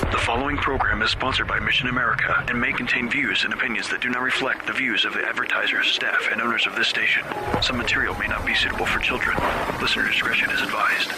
The following program is sponsored by Mission America and may contain views and opinions that do not reflect the views of the advertisers, staff, and owners of this station. Some material may not be suitable for children. Listener discretion is advised.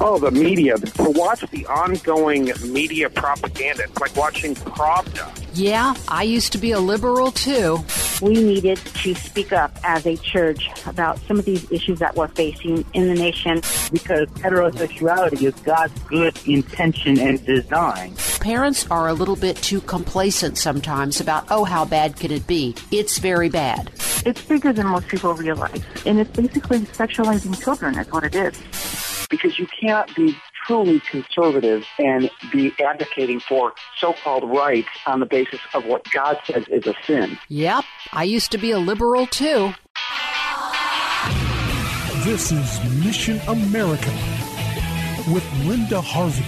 Oh, the media. To watch the ongoing media propaganda, it's like watching Pravda. Yeah, I used to be a liberal too. We needed to speak up as a church about some of these issues that we're facing in the nation. Because heterosexuality is God's good intention and design. Parents are a little bit too complacent sometimes about, oh, how bad can it be? It's very bad. It's bigger than most people realize. And it's basically sexualizing children, is what it is because you can't be truly conservative and be advocating for so-called rights on the basis of what God says is a sin. Yep, I used to be a liberal too. This is Mission America with Linda Harvey.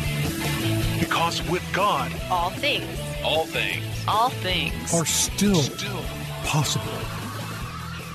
Because with God, all things, all things, all things are still, still possible.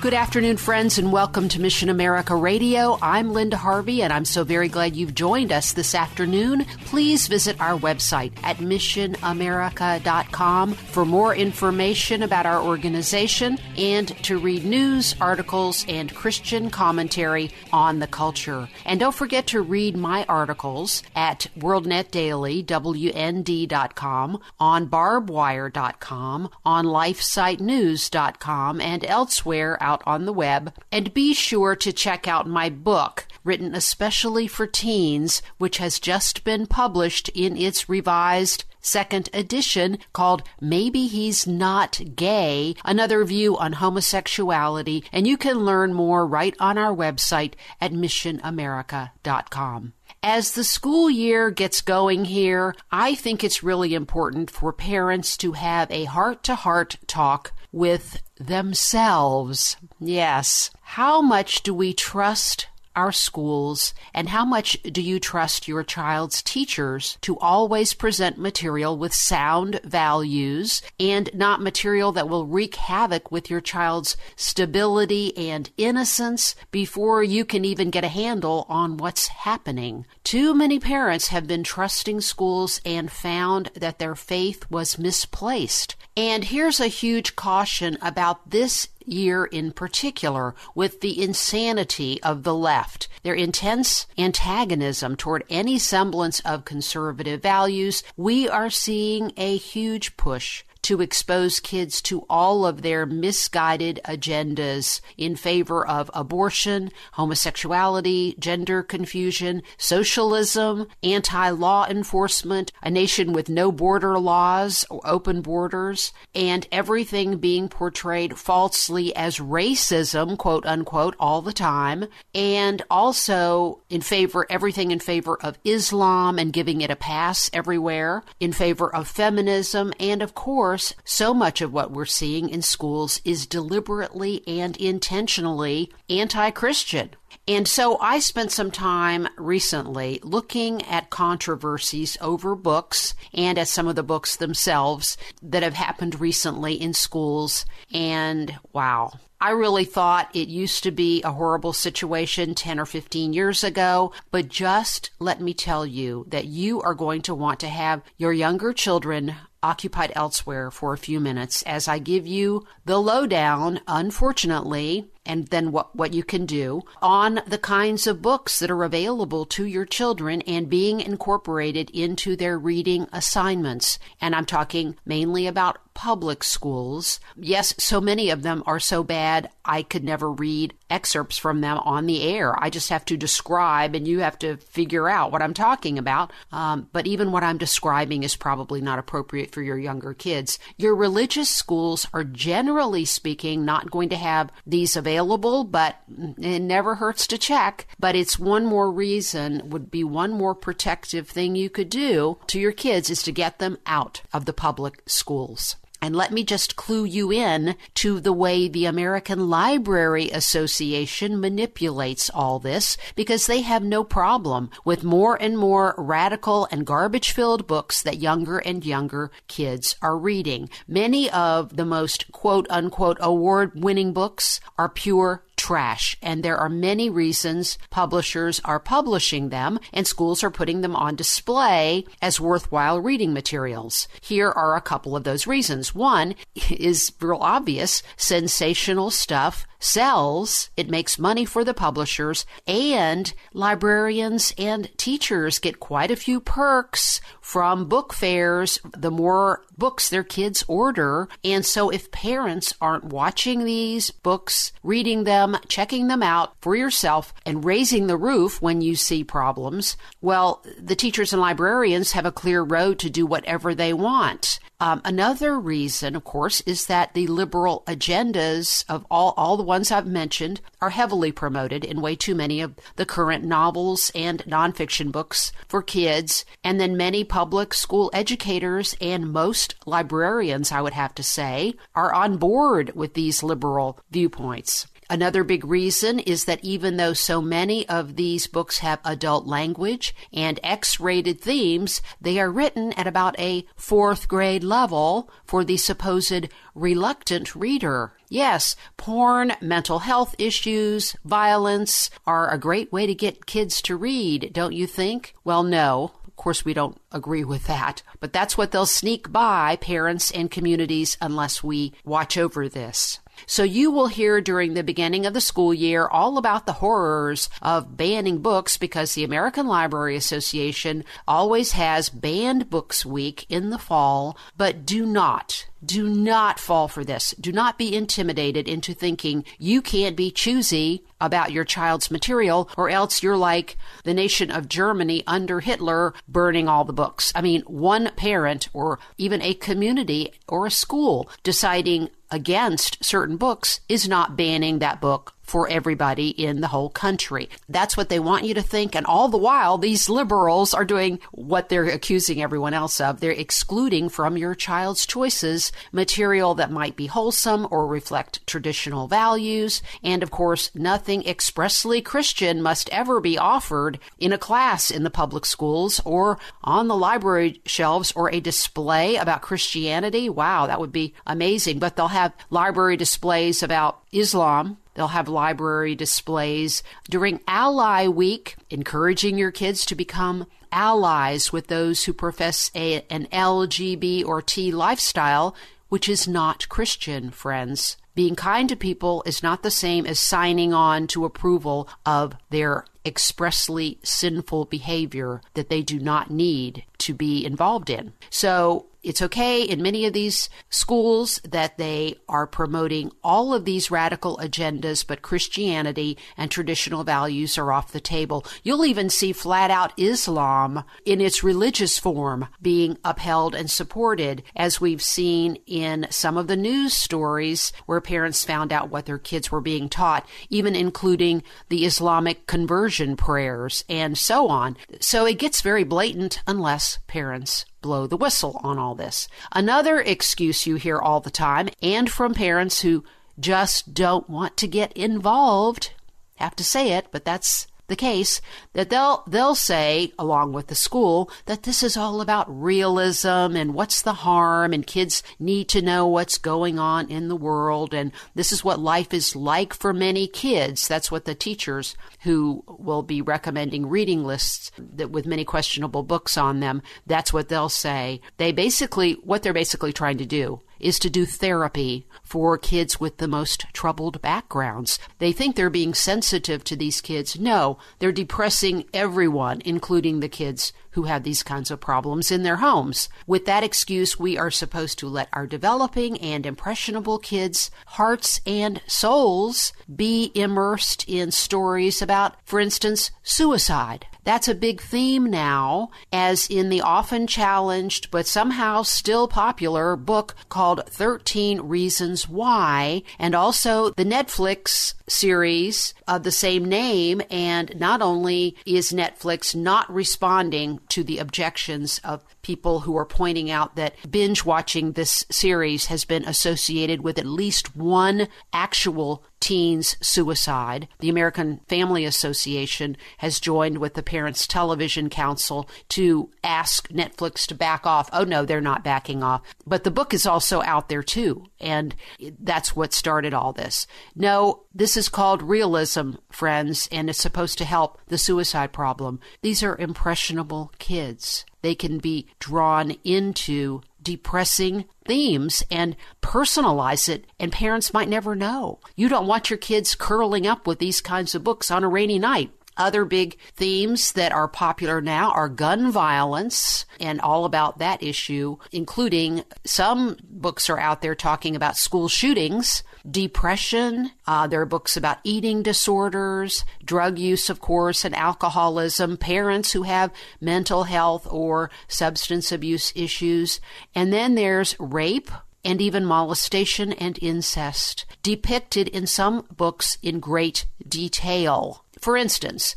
Good afternoon, friends, and welcome to Mission America Radio. I'm Linda Harvey, and I'm so very glad you've joined us this afternoon. Please visit our website at missionamerica.com for more information about our organization and to read news, articles, and Christian commentary on the culture. And don't forget to read my articles at WorldNet Daily, WND.com, on barbwire.com, on LifeSiteNews.com, and elsewhere out on the web. And be sure to check out my book, written especially for teens, which has just been published in its revised second edition called Maybe He's Not Gay, another view on homosexuality, and you can learn more right on our website at missionamerica.com. As the school year gets going here, I think it's really important for parents to have a heart to heart talk with themselves. Yes. How much do we trust our schools, and how much do you trust your child's teachers to always present material with sound values and not material that will wreak havoc with your child's stability and innocence before you can even get a handle on what's happening? Too many parents have been trusting schools and found that their faith was misplaced. And here's a huge caution about this year in particular with the insanity of the left, their intense antagonism toward any semblance of conservative values. We are seeing a huge push to expose kids to all of their misguided agendas in favor of abortion, homosexuality, gender confusion, socialism, anti law enforcement, a nation with no border laws or open borders, and everything being portrayed falsely as racism, quote unquote, all the time, and also in favor, everything in favor of Islam and giving it a pass everywhere, in favor of feminism, and of course, course, so much of what we're seeing in schools is deliberately and intentionally anti Christian. And so I spent some time recently looking at controversies over books and at some of the books themselves that have happened recently in schools. And wow, I really thought it used to be a horrible situation 10 or 15 years ago, but just let me tell you that you are going to want to have your younger children occupied elsewhere for a few minutes as I give you the lowdown, unfortunately, and then what, what you can do on the kinds of books that are available to your children and being incorporated into their reading assignments. And I'm talking mainly about public schools. Yes, so many of them are so bad, I could never read excerpts from them on the air. I just have to describe, and you have to figure out what I'm talking about. Um, but even what I'm describing is probably not appropriate for your younger kids. Your religious schools are generally speaking not going to have these available, but it never hurts to check. But it's one more reason, would be one more protective thing you could do to your kids is to get them out of the public schools. And let me just clue you in to the way the American Library Association manipulates all this because they have no problem with more and more radical and garbage filled books that younger and younger kids are reading. Many of the most quote unquote award winning books are pure trash. And there are many reasons publishers are publishing them and schools are putting them on display as worthwhile reading materials. Here are a couple of those reasons. One is real obvious sensational stuff sells, it makes money for the publishers, and librarians and teachers get quite a few perks from book fairs the more books their kids order. And so if parents aren't watching these books, reading them, checking them out for yourself, and raising the roof when you see problems, well, the teachers and librarians have a clear road to do whatever they want. Um, another reason, of course, is that the liberal agendas of all, all the ones I've mentioned are heavily promoted in way too many of the current novels and nonfiction books for kids. And then many public school educators and most librarians, I would have to say, are on board with these liberal viewpoints. Another big reason is that even though so many of these books have adult language and X rated themes, they are written at about a fourth grade level for the supposed reluctant reader. Yes, porn, mental health issues, violence are a great way to get kids to read, don't you think? Well, no. Of course, we don't agree with that, but that's what they'll sneak by parents and communities unless we watch over this. So you will hear during the beginning of the school year all about the horrors of banning books because the American Library Association always has banned books week in the fall, but do not do not fall for this. Do not be intimidated into thinking you can't be choosy about your child's material, or else you're like the nation of Germany under Hitler burning all the books. I mean, one parent or even a community or a school deciding against certain books is not banning that book for everybody in the whole country. That's what they want you to think. And all the while, these liberals are doing what they're accusing everyone else of. They're excluding from your child's choices material that might be wholesome or reflect traditional values. And of course, nothing expressly Christian must ever be offered in a class in the public schools or on the library shelves or a display about Christianity. Wow, that would be amazing. But they'll have library displays about Islam They'll have library displays during Ally Week, encouraging your kids to become allies with those who profess a, an LGB or T lifestyle, which is not Christian, friends. Being kind to people is not the same as signing on to approval of their expressly sinful behavior that they do not need to be involved in. So it's okay in many of these schools that they are promoting all of these radical agendas, but Christianity and traditional values are off the table. You'll even see flat out Islam in its religious form being upheld and supported, as we've seen in some of the news stories where parents found out what their kids were being taught, even including the Islamic conversion prayers and so on. So it gets very blatant unless parents blow the whistle on all this. Another excuse you hear all the time, and from parents who just don't want to get involved, have to say it, but that's the case that they'll they'll say along with the school that this is all about realism and what's the harm and kids need to know what's going on in the world. And this is what life is like for many kids. That's what the teachers who will be recommending reading lists that with many questionable books on them that's what they'll say. They basically what they're basically trying to do is to do therapy for kids with the most troubled backgrounds. They think they're being sensitive to these kids. No, they're depressing everyone, including the kids who have these kinds of problems in their homes. With that excuse, we are supposed to let our developing and impressionable kids' hearts and souls be immersed in stories about, for instance, suicide. That's a big theme now, as in the often challenged but somehow still popular book called 13 Reasons Why, and also the Netflix series of the same name. And not only is Netflix not responding to the objections of people who are pointing out that binge watching this series has been associated with at least one actual teens suicide. The American Family Association has joined with the Parents Television Council to ask Netflix to back off. Oh no, they're not backing off. But the book is also out there too, and that's what started all this. No, this is called realism, friends, and it's supposed to help the suicide problem. These are impressionable kids. They can be drawn into depressing themes and personalize it, and parents might never know. You don't want your kids curling up with these kinds of books on a rainy night. Other big themes that are popular now are gun violence and all about that issue, including some books are out there talking about school shootings, depression. Uh, there are books about eating disorders, drug use, of course, and alcoholism, parents who have mental health or substance abuse issues. And then there's rape, and even molestation and incest, depicted in some books in great detail. For instance,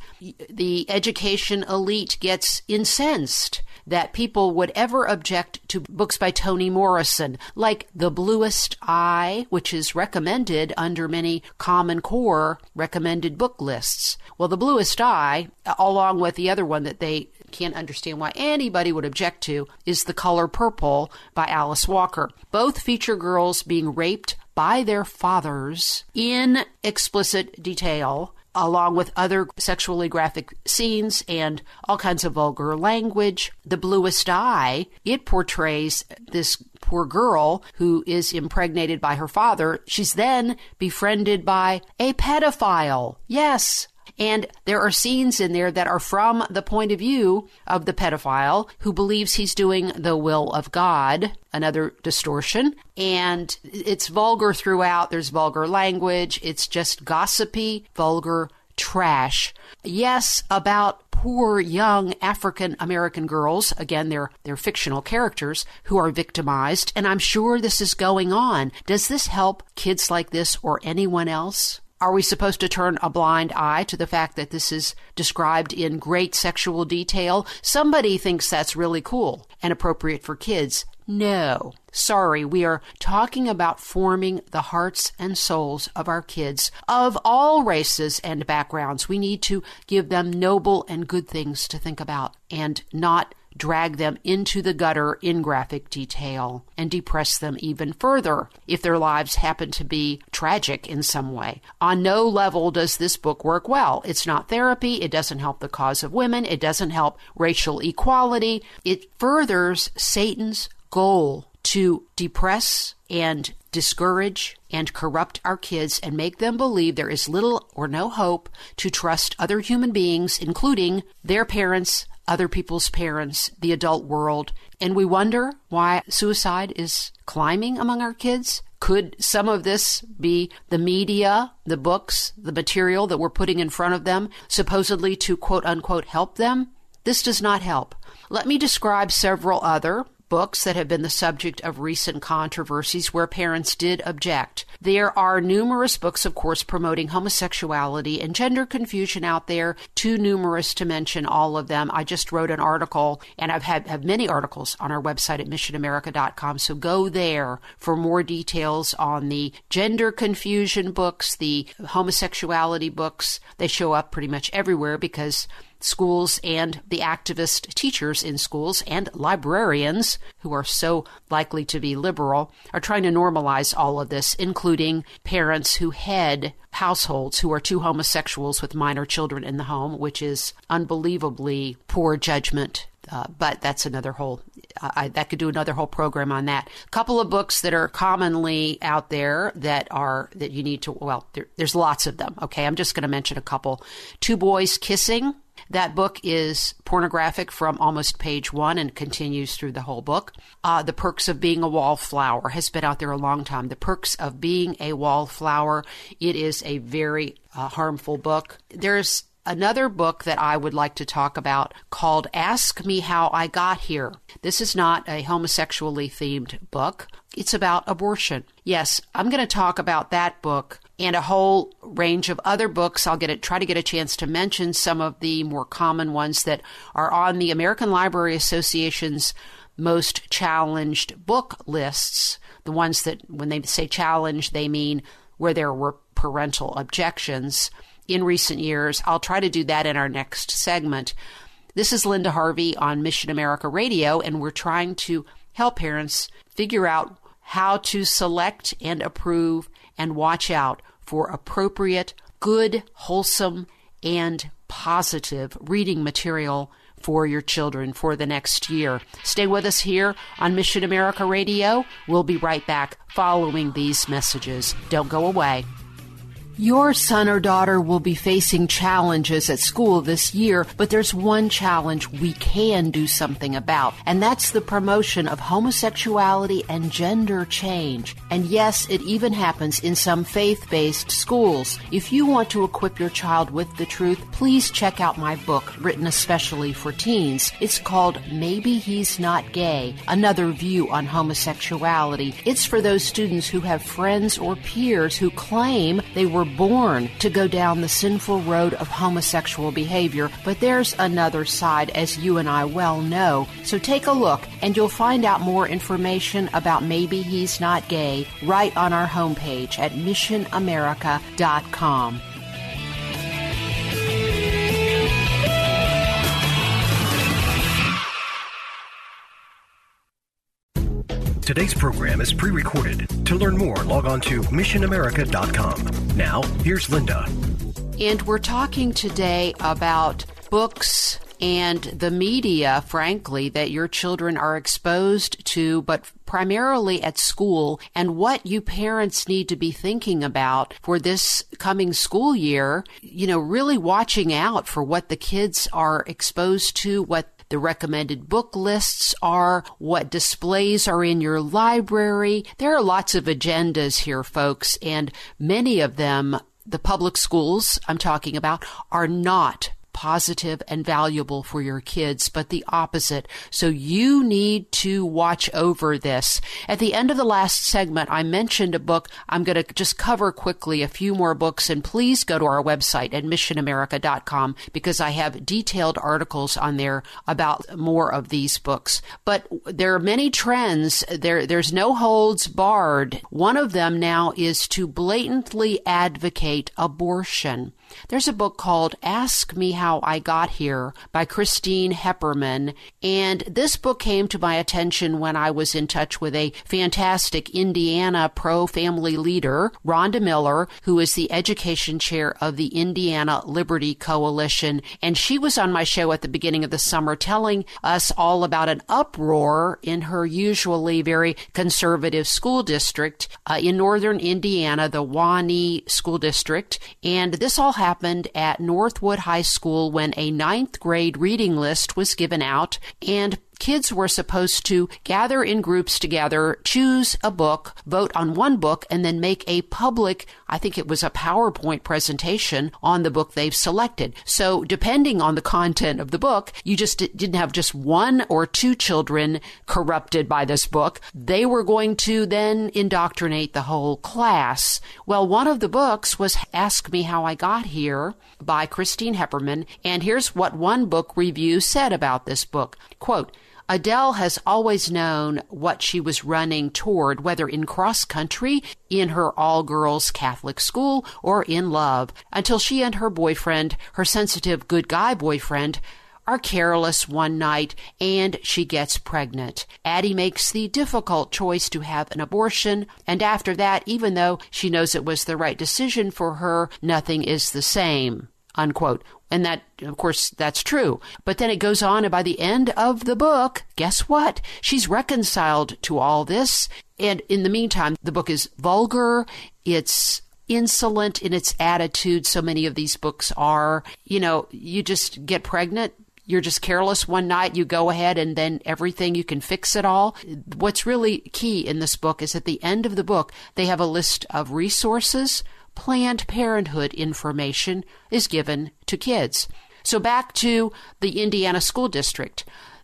the education elite gets incensed that people would ever object to books by Toni Morrison, like The Bluest Eye, which is recommended under many Common Core recommended book lists. Well, The Bluest Eye, along with the other one that they can't understand why anybody would object to, is The Color Purple by Alice Walker. Both feature girls being raped by their fathers in explicit detail along with other sexually graphic scenes and all kinds of vulgar language. The Bluest Eye, it portrays this poor girl who is impregnated by her father. She's then befriended by a pedophile. Yes, and there are scenes in there that are from the point of view of the pedophile who believes he's doing the will of God, another distortion. And it's vulgar throughout. There's vulgar language. It's just gossipy, vulgar trash. Yes, about poor young African American girls. Again, they're, they're fictional characters who are victimized. And I'm sure this is going on. Does this help kids like this or anyone else? Are we supposed to turn a blind eye to the fact that this is described in great sexual detail? Somebody thinks that's really cool and appropriate for kids. No. Sorry, we are talking about forming the hearts and souls of our kids of all races and backgrounds. We need to give them noble and good things to think about and not drag them into the gutter in graphic detail and depress them even further if their lives happen to be tragic in some way. On no level does this book work well. It's not therapy. It doesn't help the cause of women. It doesn't help racial equality. It furthers Satan's goal to depress and discourage and corrupt our kids and make them believe there is little or no hope to trust other human beings, including their parents, other people's parents, the adult world. And we wonder why suicide is climbing among our kids. Could some of this be the media, the books, the material that we're putting in front of them, supposedly to quote unquote help them? This does not help. Let me describe several other books that have been the subject of recent controversies where parents did object. There are numerous books, of course, promoting homosexuality and gender confusion out there, too numerous to mention all of them. I just wrote an article, and I've had have many articles on our website at missionamerica.com, so go there for more details on the gender confusion books, the homosexuality books. They show up pretty much everywhere because schools and the activist teachers in schools and librarians, who are so likely to be liberal, are trying to normalize all of this, including parents who head households who are two homosexuals with minor children in the home, which is unbelievably poor judgment. Uh, but that's another whole I, that could do another whole program on that. A couple of books that are commonly out there that are that you need to. Well, there, there's lots of them. Okay, I'm just going to mention a couple. Two Boys Kissing. That book is pornographic from almost page one and continues through the whole book. Uh, the Perks of Being a Wallflower has been out there a long time. The Perks of Being a Wallflower. It is a very uh, harmful book. There's another book that I would like to talk about called Ask Me How I Got Here. This is not a homosexually themed book. It's about abortion. Yes, I'm going to talk about that book and a whole range of other books. I'll get it, try to get a chance to mention some of the more common ones that are on the American Library Association's most challenged book lists. The ones that, when they say challenged, they mean where there were parental objections in recent years. I'll try to do that in our next segment. This is Linda Harvey on Mission America Radio, and we're trying to help parents figure out how to select and approve and watch out for appropriate, good, wholesome, and positive reading material for your children for the next year. Stay with us here on Mission America Radio. We'll be right back following these messages. Don't go away. Your son or daughter will be facing challenges at school this year, but there's one challenge we can do something about, and that's the promotion of homosexuality and gender change. And yes, it even happens in some faith based schools. If you want to equip your child with the truth, please check out my book written especially for teens. It's called Maybe He's Not Gay Another View on Homosexuality. It's for those students who have friends or peers who claim they were born to go down the sinful road of homosexual behavior, but there's another side, as you and I well know. So take a look, and you'll find out more information about Maybe He's Not Gay right on our homepage at missionamerica.com. Today's program is pre recorded. To learn more, log on to missionamerica.com. Now, here's Linda. And we're talking today about books and the media, frankly, that your children are exposed to, but primarily at school, and what you parents need to be thinking about for this coming school year. You know, really watching out for what the kids are exposed to, what the recommended book lists are, what displays are in your library. There are lots of agendas here, folks, and many of them the public schools I'm talking about are not positive and valuable for your kids, but the opposite. So you need to watch over this. At the end of the last segment, I mentioned a book. I'm going to just cover quickly a few more books and please go to our website at missionamerica.com because I have detailed articles on there about more of these books. But there are many trends. There, there's no holds barred. One of them now is to blatantly advocate abortion. There's a book called Ask Me How I Got Here by Christine Heppermann. And this book came to my attention when I was in touch with a fantastic Indiana pro family leader, Rhonda Miller, who is the education chair of the Indiana Liberty Coalition. And she was on my show at the beginning of the summer telling us all about an uproar in her usually very conservative school district uh, in northern Indiana, the Wa-Nee School District. And this all happened at Northwood High School when a ninth grade reading list was given out and kids were supposed to gather in groups together, choose a book, vote on one book, and then make a public, I think it was a PowerPoint presentation on the book they've selected. So depending on the content of the book, you just didn't have just one or two children corrupted by this book. They were going to then indoctrinate the whole class. Well, one of the books was Ask Me How I Got Here by Christine Heppermann. And here's what one book review said about this book. Quote, Adele has always known what she was running toward, whether in cross country, in her all girls Catholic school, or in love, until she and her boyfriend, her sensitive good guy boyfriend, are careless one night and she gets pregnant. Addie makes the difficult choice to have an abortion, and after that, even though she knows it was the right decision for her, nothing is the same unquote. And that, of course, that's true. But then it goes on, and by the end of the book, guess what? She's reconciled to all this. And in the meantime, the book is vulgar. It's insolent in its attitude. So many of these books are. You know, you just get pregnant. You're just careless one night, you go ahead and then everything, you can fix it all. What's really key in this book is at the end of the book, they have a list of resources, Planned Parenthood information is given to kids. So back to the Indiana School District.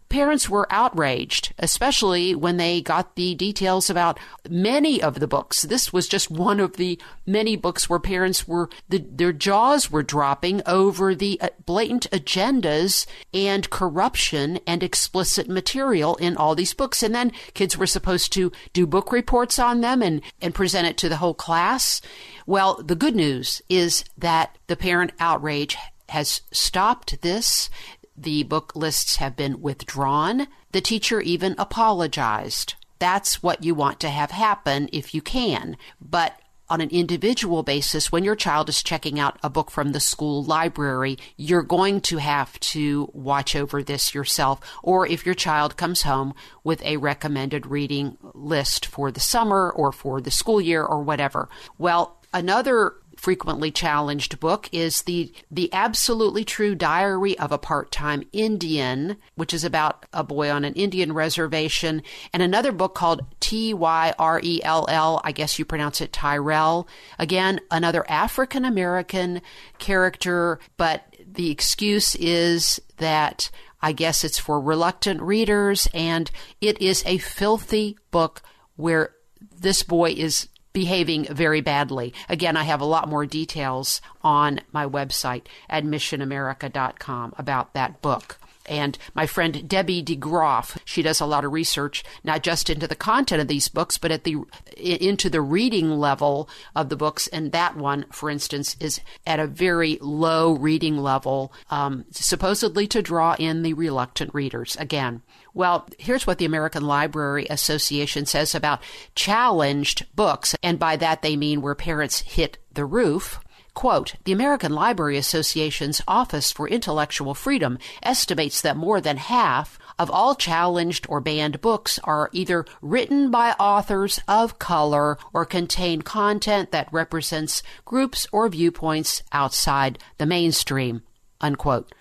Parents were outraged, especially when they got the details about many of the books. This was just one of the many books where parents were, the, their jaws were dropping over the uh, blatant agendas and corruption and explicit material in all these books. And then kids were supposed to do book reports on them and, and present it to the whole class. Well, the good news is that the parent outrage has stopped this. The book lists have been withdrawn. The teacher even apologized. That's what you want to have happen if you can. But on an individual basis, when your child is checking out a book from the school library, you're going to have to watch over this yourself. Or if your child comes home with a recommended reading list for the summer or for the school year or whatever. Well, another frequently challenged book is the the absolutely true diary of a part-time Indian, which is about a boy on an Indian reservation, and another book called T Y R E L L, I guess you pronounce it Tyrell. Again, another African American character, but the excuse is that I guess it's for reluctant readers and it is a filthy book where this boy is behaving very badly. Again, I have a lot more details on my website at missionamerica.com about that book. And my friend Debbie DeGroff, she does a lot of research, not just into the content of these books, but at the into the reading level of the books. And that one, for instance, is at a very low reading level, um, supposedly to draw in the reluctant readers. Again, well, here's what the American Library Association says about challenged books, and by that they mean where parents hit the roof. Quote, the American Library Association's Office for Intellectual Freedom estimates that more than half of all challenged or banned books are either written by authors of color or contain content that represents groups or viewpoints outside the mainstream. Unquote.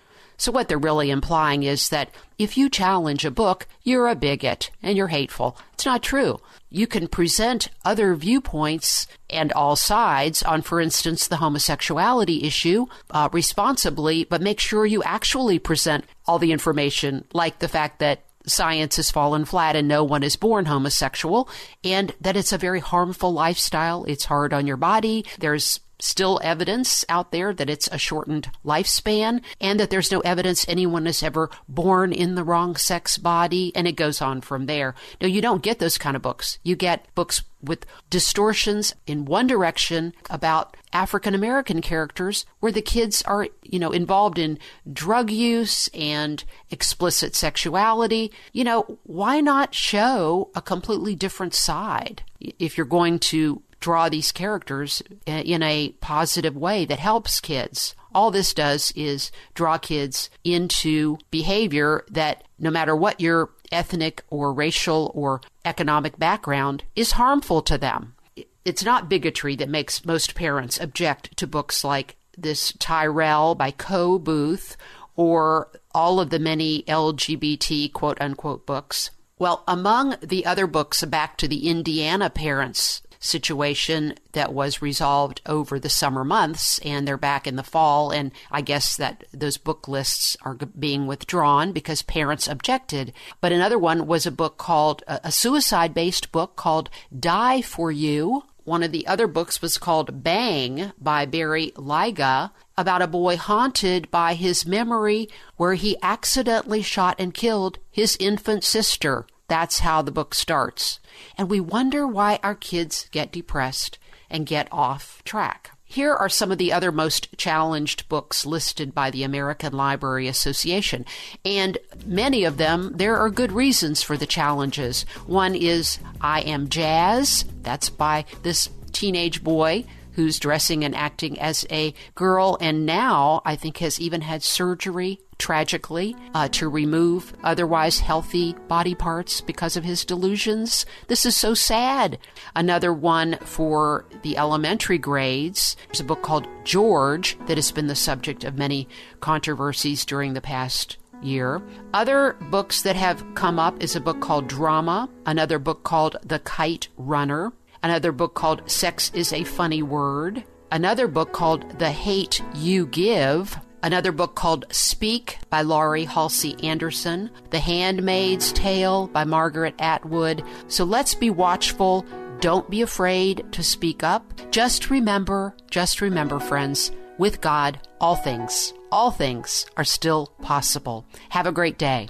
So, what they're really implying is that if you challenge a book, you're a bigot and you're hateful. It's not true. You can present other viewpoints and all sides on, for instance, the homosexuality issue uh, responsibly, but make sure you actually present all the information, like the fact that science has fallen flat and no one is born homosexual, and that it's a very harmful lifestyle. It's hard on your body. There's still evidence out there that it's a shortened lifespan and that there's no evidence anyone is ever born in the wrong sex body and it goes on from there. No, you don't get those kind of books. You get books with distortions in one direction about African American characters where the kids are, you know, involved in drug use and explicit sexuality. You know, why not show a completely different side if you're going to draw these characters uh, in a positive way that helps kids. All this does is draw kids into behavior that no matter what your ethnic or racial or economic background is harmful to them. It's not bigotry that makes most parents object to books like this Tyrell by Coe Booth or all of the many LGBT quote unquote books. Well, among the other books back to the Indiana parents situation that was resolved over the summer months, and they're back in the fall. And I guess that those book lists are being withdrawn because parents objected. But another one was a book called, a suicide based book called Die for You. One of the other books was called Bang by Barry Lyga about a boy haunted by his memory where he accidentally shot and killed his infant sister. That's how the book starts. And we wonder why our kids get depressed and get off track. Here are some of the other most challenged books listed by the American Library Association. And many of them, there are good reasons for the challenges. One is I Am Jazz. That's by this teenage boy who's dressing and acting as a girl, and now I think has even had surgery tragically, uh, to remove otherwise healthy body parts because of his delusions. This is so sad. Another one for the elementary grades. There's a book called George that has been the subject of many controversies during the past year. Other books that have come up is a book called Drama, another book called The Kite Runner, another book called Sex is a Funny Word, another book called The Hate You Give, another book called Speak by Laurie Halsey Anderson, The Handmaid's Tale by Margaret Atwood. So let's be watchful. Don't be afraid to speak up. Just remember, just remember, friends, with God, all things, all things are still possible. Have a great day.